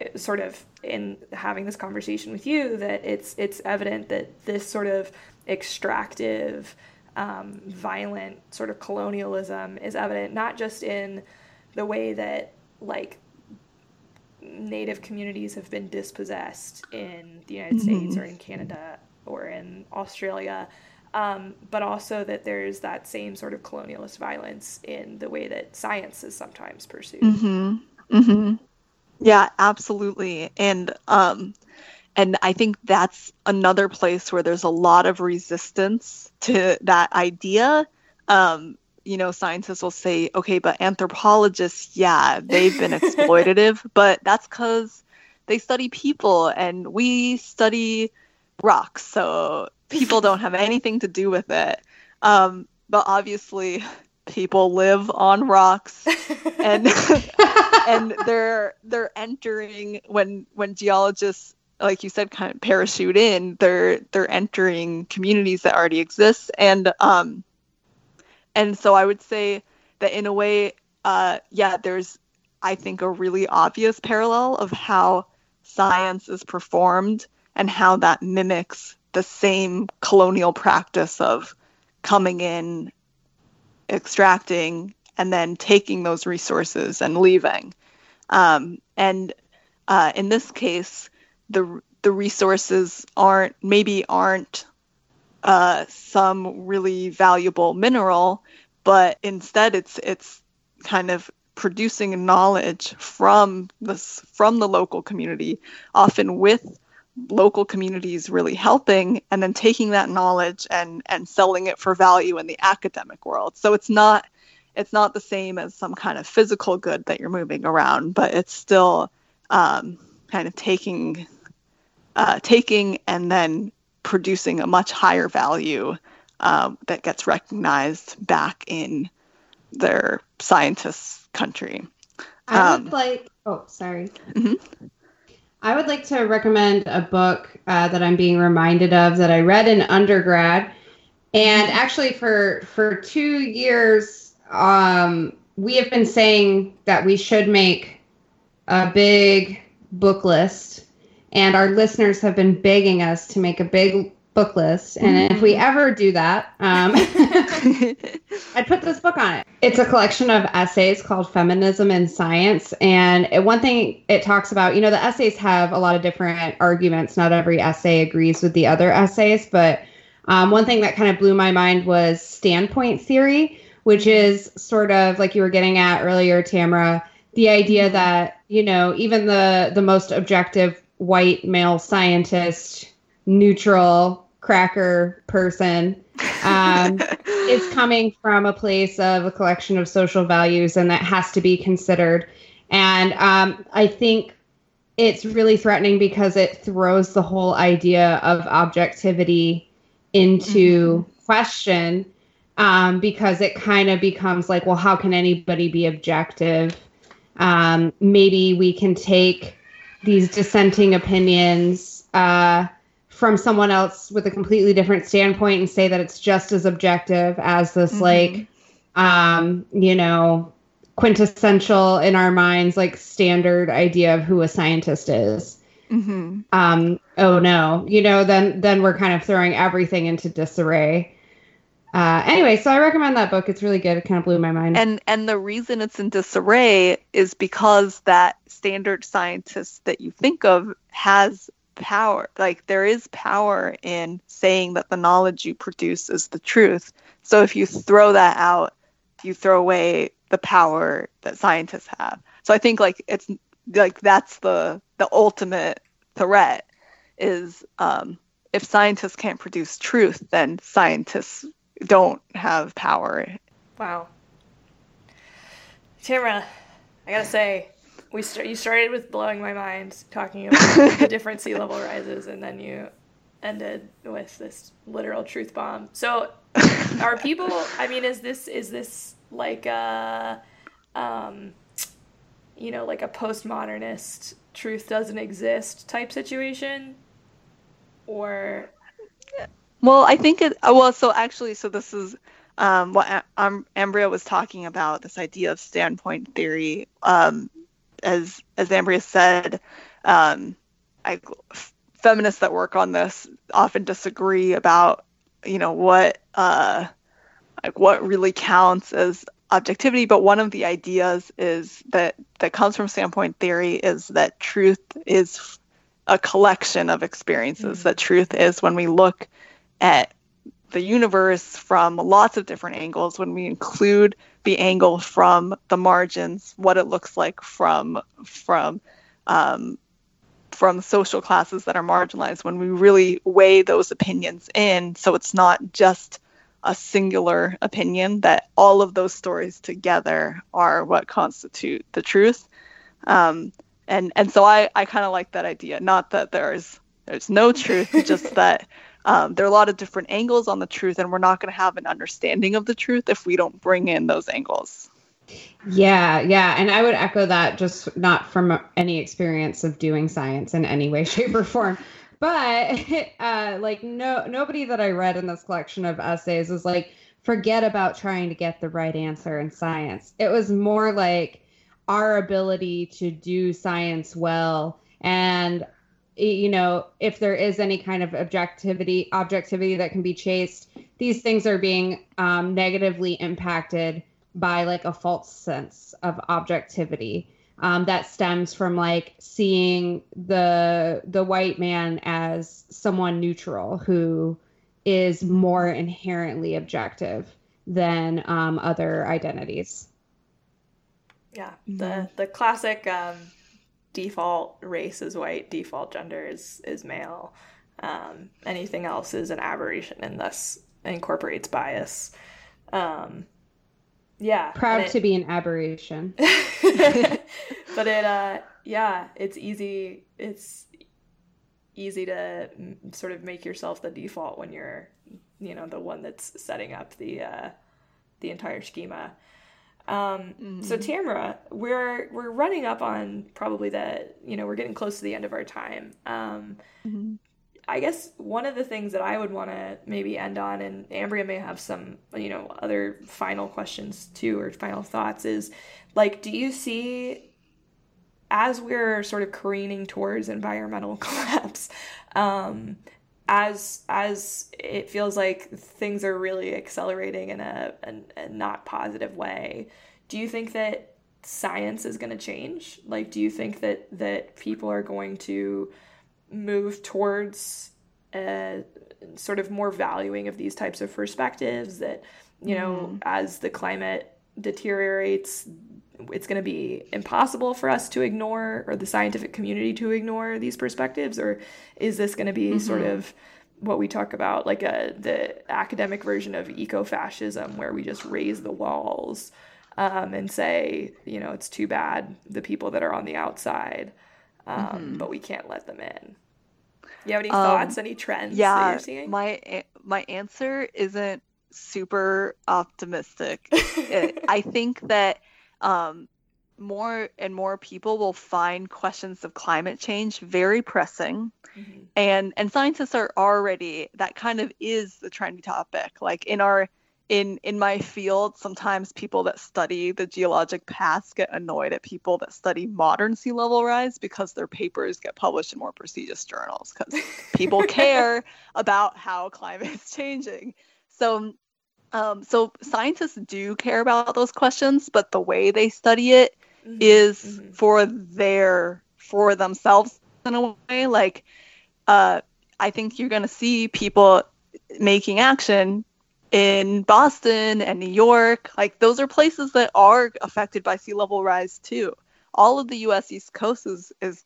eh, sort of in having this conversation with you that it's it's evident that this sort of extractive um, violent sort of colonialism is evident not just in the way that like native communities have been dispossessed in the United mm-hmm. States or in Canada or in Australia, um, but also that there's that same sort of colonialist violence in the way that science is sometimes pursued. Mm-hmm. Mm-hmm. Yeah, absolutely. And um, and I think that's another place where there's a lot of resistance to that idea. Um, you know, scientists will say, okay, but anthropologists, yeah, they've been (laughs) exploitative, but that's because they study people and we study rocks, so people don't have anything to do with it. Um, but obviously, people live on rocks, and (laughs) and they're they're entering when when geologists like you said, kind of parachute in. They're they're entering communities that already exist, and um, and so I would say that in a way, uh, yeah, there's I think a really obvious parallel of how science is performed and how that mimics the same colonial practice of coming in, extracting, and then taking those resources and leaving. Um, and uh, in this case, the the resources aren't maybe aren't uh, some really valuable mineral, but instead it's it's kind of producing knowledge from this from the local community, often with local communities really helping and then taking that knowledge and and selling it for value in the academic world. So it's not it's not the same as some kind of physical good that you're moving around but it's still um, kind of taking uh, taking and then producing a much higher value um, that gets recognized back in their scientists country. I would um, like oh sorry. Mm-hmm. I would like to recommend a book uh, that I'm being reminded of that I read in undergrad, and actually for for two years, um, we have been saying that we should make a big book list, and our listeners have been begging us to make a big book list. And mm-hmm. if we ever do that, um, (laughs) I'd put this book on it. It's a collection of essays called Feminism in Science. And it, one thing it talks about, you know, the essays have a lot of different arguments. Not every essay agrees with the other essays. But um, one thing that kind of blew my mind was standpoint theory, which is sort of like you were getting at earlier, Tamara, the idea mm-hmm. that, you know, even the, the most objective white male scientist neutral cracker person. Um, (laughs) is coming from a place of a collection of social values and that has to be considered. And um, i think it's really threatening because it throws the whole idea of objectivity into mm-hmm. question um, because it kind of becomes like well how can anybody be objective? Um, maybe we can take these dissenting opinions uh, from someone else with a completely different standpoint and say that it's just as objective as this mm-hmm. like um you know quintessential in our minds like standard idea of who a scientist is mm-hmm. um oh no you know then then we're kind of throwing everything into disarray uh, anyway, so I recommend that book. It's really good. It kind of blew my mind. And and the reason it's in disarray is because that standard scientist that you think of has power. Like there is power in saying that the knowledge you produce is the truth. So if you throw that out, you throw away the power that scientists have. So I think like it's like that's the the ultimate threat is um, if scientists can't produce truth, then scientists don't have power. Wow. Tamara, I gotta say, we start, you started with blowing my mind talking (laughs) about the different sea level rises and then you ended with this literal truth bomb so are people i mean is this is this like a um you know like a postmodernist truth doesn't exist type situation or well i think it well so actually so this is um, what Am- Ambria was talking about, this idea of standpoint theory. Um, as as Ambria said, um, I, feminists that work on this often disagree about you know what uh, like what really counts as objectivity. But one of the ideas is that that comes from standpoint theory is that truth is a collection of experiences. Mm-hmm. That truth is when we look at the universe from lots of different angles when we include the angle from the margins what it looks like from from um, from social classes that are marginalized when we really weigh those opinions in. So it's not just a singular opinion that all of those stories together are what constitute the truth. Um, and and so i i kind of like that idea. Not that there's there's no truth (laughs) just that um, there are a lot of different angles on the truth, and we're not going to have an understanding of the truth if we don't bring in those angles. Yeah, yeah. And I would echo that just not from any experience of doing science in any way, (laughs) shape, or form. But (laughs) uh, like no nobody that I read in this collection of essays was like, forget about trying to get the right answer in science. It was more like our ability to do science well and you know if there is any kind of objectivity objectivity that can be chased these things are being um, negatively impacted by like a false sense of objectivity um, that stems from like seeing the the white man as someone neutral who is more inherently objective than um, other identities. Yeah, the mm-hmm. the classic um, default race is white, default gender is is male. Um, anything else is an aberration and thus incorporates bias. Um, yeah, proud it, to be an aberration. (laughs) but it, uh, yeah, it's easy. It's easy to sort of make yourself the default when you're, you know, the one that's setting up the uh, the entire schema. Um, mm-hmm. So Tamara, we're we're running up on probably the you know we're getting close to the end of our time. Um, mm-hmm. I guess one of the things that I would want to maybe end on, and Ambria may have some, you know, other final questions too, or final thoughts, is like, do you see, as we're sort of careening towards environmental (laughs) collapse, um, as as it feels like things are really accelerating in a, a, a not positive way, do you think that science is going to change? Like, do you think that that people are going to move towards a sort of more valuing of these types of perspectives that you know mm. as the climate deteriorates it's going to be impossible for us to ignore or the scientific community to ignore these perspectives or is this going to be mm-hmm. sort of what we talk about like a the academic version of eco-fascism where we just raise the walls um, and say you know it's too bad the people that are on the outside um, mm-hmm. but we can't let them in you have any um, thoughts, any trends yeah, My my answer isn't super optimistic. (laughs) I think that um, more and more people will find questions of climate change very pressing. Mm-hmm. And and scientists are already that kind of is the trendy topic. Like in our in in my field sometimes people that study the geologic past get annoyed at people that study modern sea level rise because their papers get published in more prestigious journals because (laughs) people care about how climate is changing so um, so scientists do care about those questions but the way they study it mm-hmm. is mm-hmm. for their for themselves in a way like uh, i think you're going to see people making action in Boston and New York. Like those are places that are affected by sea level rise too. All of the US East Coast is, is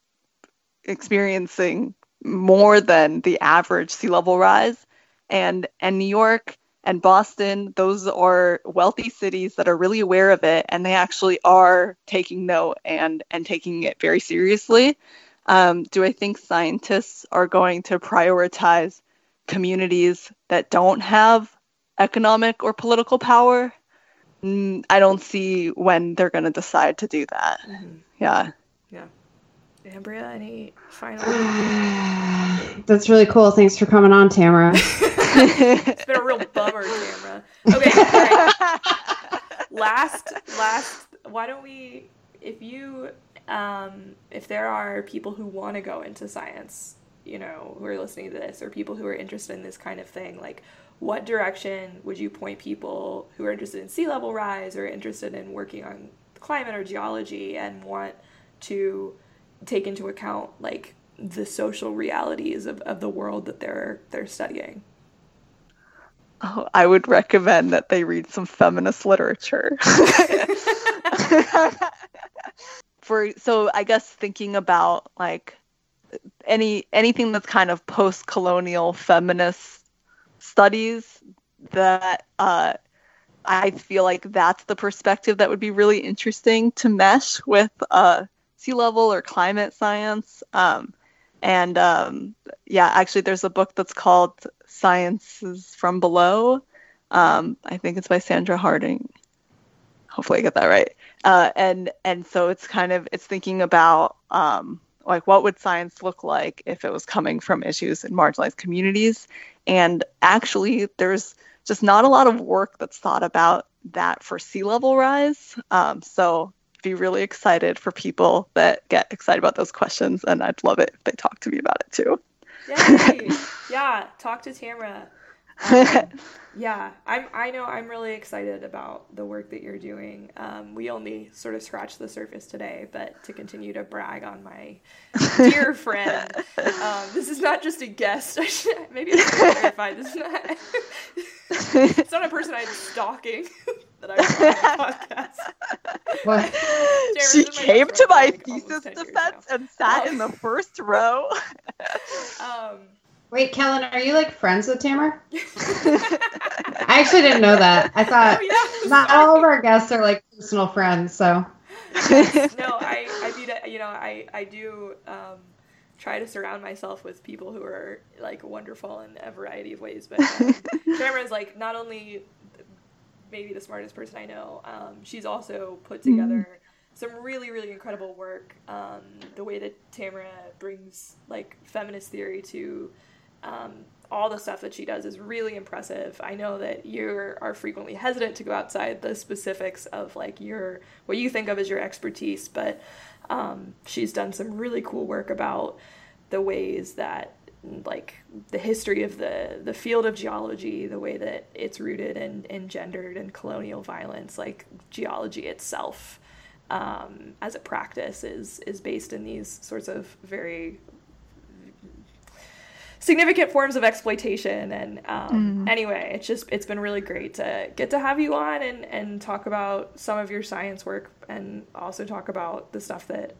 experiencing more than the average sea level rise. And and New York and Boston, those are wealthy cities that are really aware of it and they actually are taking note and and taking it very seriously. Um, do I think scientists are going to prioritize communities that don't have economic or political power, I don't see when they're going to decide to do that. Mm-hmm. Yeah. Yeah. Ambria, any final? (sighs) That's really cool. Thanks for coming on, Tamara. (laughs) (laughs) it's been a real bummer, Tamara. Okay. Right. (laughs) last, last. Why don't we? If you, um, if there are people who want to go into science, you know, who are listening to this, or people who are interested in this kind of thing, like, what direction would you point people who are interested in sea level rise or interested in working on climate or geology and want to take into account like the social realities of, of the world that they're they're studying oh i would recommend that they read some feminist literature (laughs) for so i guess thinking about like any anything that's kind of post-colonial feminist studies that uh, I feel like that's the perspective that would be really interesting to mesh with uh, sea level or climate science. Um, and um, yeah, actually, there's a book that's called Sciences from Below. Um, I think it's by Sandra Harding. hopefully I get that right. Uh, and and so it's kind of it's thinking about um, like what would science look like if it was coming from issues in marginalized communities, and actually there's just not a lot of work that's thought about that for sea level rise. Um, so be really excited for people that get excited about those questions, and I'd love it if they talk to me about it too. Yay! (laughs) yeah, talk to Tamara. (laughs) Um, yeah, I'm. I know. I'm really excited about the work that you're doing. Um, we only sort of scratched the surface today, but to continue to brag on my dear (laughs) friend, um, this is not just a guest. I should, maybe I should clarify. This is not. it's not a person I'm stalking. That I on the (laughs) podcast. (laughs) She came to my like thesis defense and sat in the first row. (laughs) um Wait, Kellen, are you like friends with Tamara? I actually didn't know that. I thought oh, yeah, not all of our guests are like personal friends, so. Yes, no, I, I mean, you know, I, I do um, try to surround myself with people who are like wonderful in a variety of ways. But um, Tamara's like not only maybe the smartest person I know. Um, she's also put mm-hmm. together mm-hmm. some really, really incredible work. Um, the way that Tamara brings like feminist theory to um, all the stuff that she does is really impressive. I know that you are frequently hesitant to go outside the specifics of like your what you think of as your expertise, but um, she's done some really cool work about the ways that like the history of the the field of geology, the way that it's rooted in, in gendered and colonial violence, like geology itself um, as a practice is is based in these sorts of very significant forms of exploitation and um, mm. anyway it's just it's been really great to get to have you on and and talk about some of your science work and also talk about the stuff that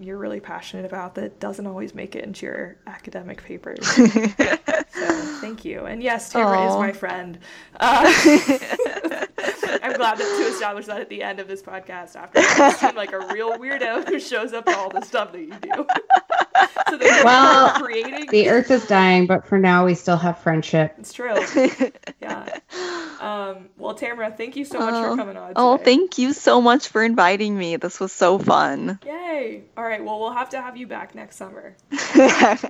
you're really passionate about that doesn't always make it into your academic papers. (laughs) So thank you. And yes Tamara Aww. is my friend. Uh, (laughs) i'm glad that to establish that at the end of this podcast after you seem like a real weirdo who shows up to all the stuff that you do so well, creating. The Earth is dying, but for now we still have friendship. It's true. yeah. Um, well, Tamara, thank you so much for coming on. Oh, today. Oh, thank you so much for inviting me. This was so fun. Yay! All right. Well, we'll have to have you back next summer. (laughs)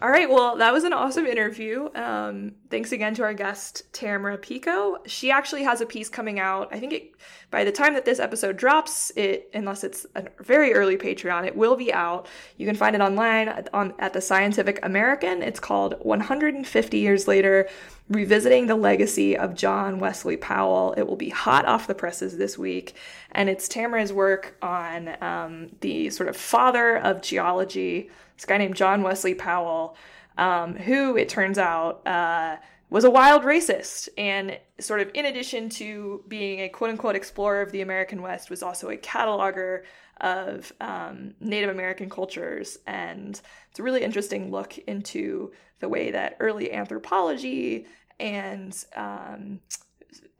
All right, well, that was an awesome interview. Um, thanks again to our guest, Tamara Pico. She actually has a piece coming out. I think it, by the time that this episode drops, it unless it's a very early Patreon, it will be out. You can find it online at, on, at the Scientific American. It's called 150 Years Later Revisiting the Legacy of John Wesley Powell. It will be hot off the presses this week. And it's Tamara's work on um, the sort of father of geology this guy named John Wesley Powell, um, who it turns out uh, was a wild racist. And sort of in addition to being a quote unquote explorer of the American West, was also a cataloger of um, Native American cultures. And it's a really interesting look into the way that early anthropology and um,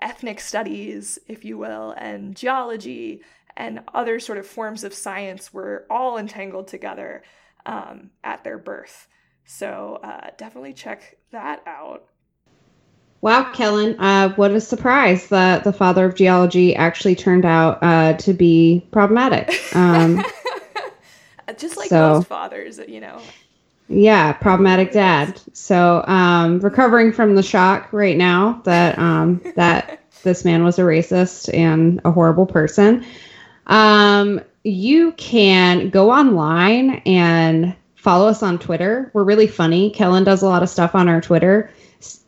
ethnic studies, if you will, and geology and other sort of forms of science were all entangled together um, at their birth. So uh, definitely check that out. Wow, Kellen, uh, what a surprise that the father of geology actually turned out uh, to be problematic. Um, (laughs) Just like so, most fathers, you know. Yeah, problematic dad. So um, recovering from the shock right now that um, that (laughs) this man was a racist and a horrible person. Um, you can go online and follow us on Twitter. We're really funny. Kellen does a lot of stuff on our Twitter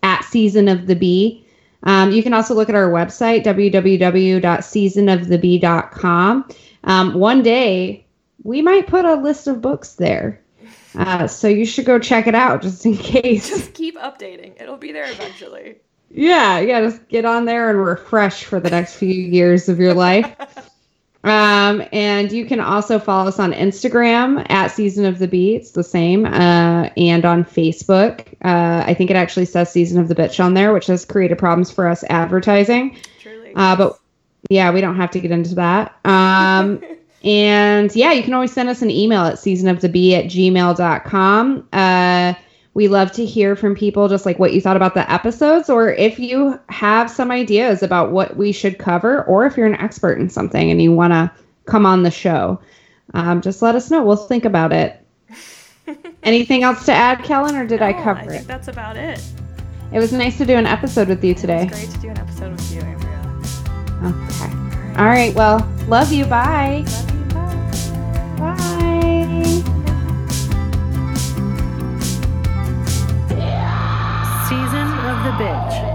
at Season of the Bee. Um, you can also look at our website, www.seasonofthebee.com. Um, one day, we might put a list of books there. Uh, so you should go check it out just in (laughs) case. Just keep updating. It'll be there eventually. Yeah, yeah, just get on there and refresh for the next few years of your life. (laughs) Um, and you can also follow us on Instagram at Season of the Bee. It's the same. Uh, and on Facebook. Uh, I think it actually says Season of the Bitch on there, which has created problems for us advertising. Truly. Uh, but yeah, we don't have to get into that. Um, (laughs) and yeah, you can always send us an email at seasonofthebee at gmail.com. Uh, We love to hear from people just like what you thought about the episodes, or if you have some ideas about what we should cover, or if you're an expert in something and you want to come on the show. Um, just let us know. We'll think about it. (laughs) Anything else to add, Kellen, or did no, I cover I think it? that's about it. It was nice to do an episode with you today. It was great to do an episode with you, Andrea. Okay. All right. Well, love you. Bye. Love you. Bitch.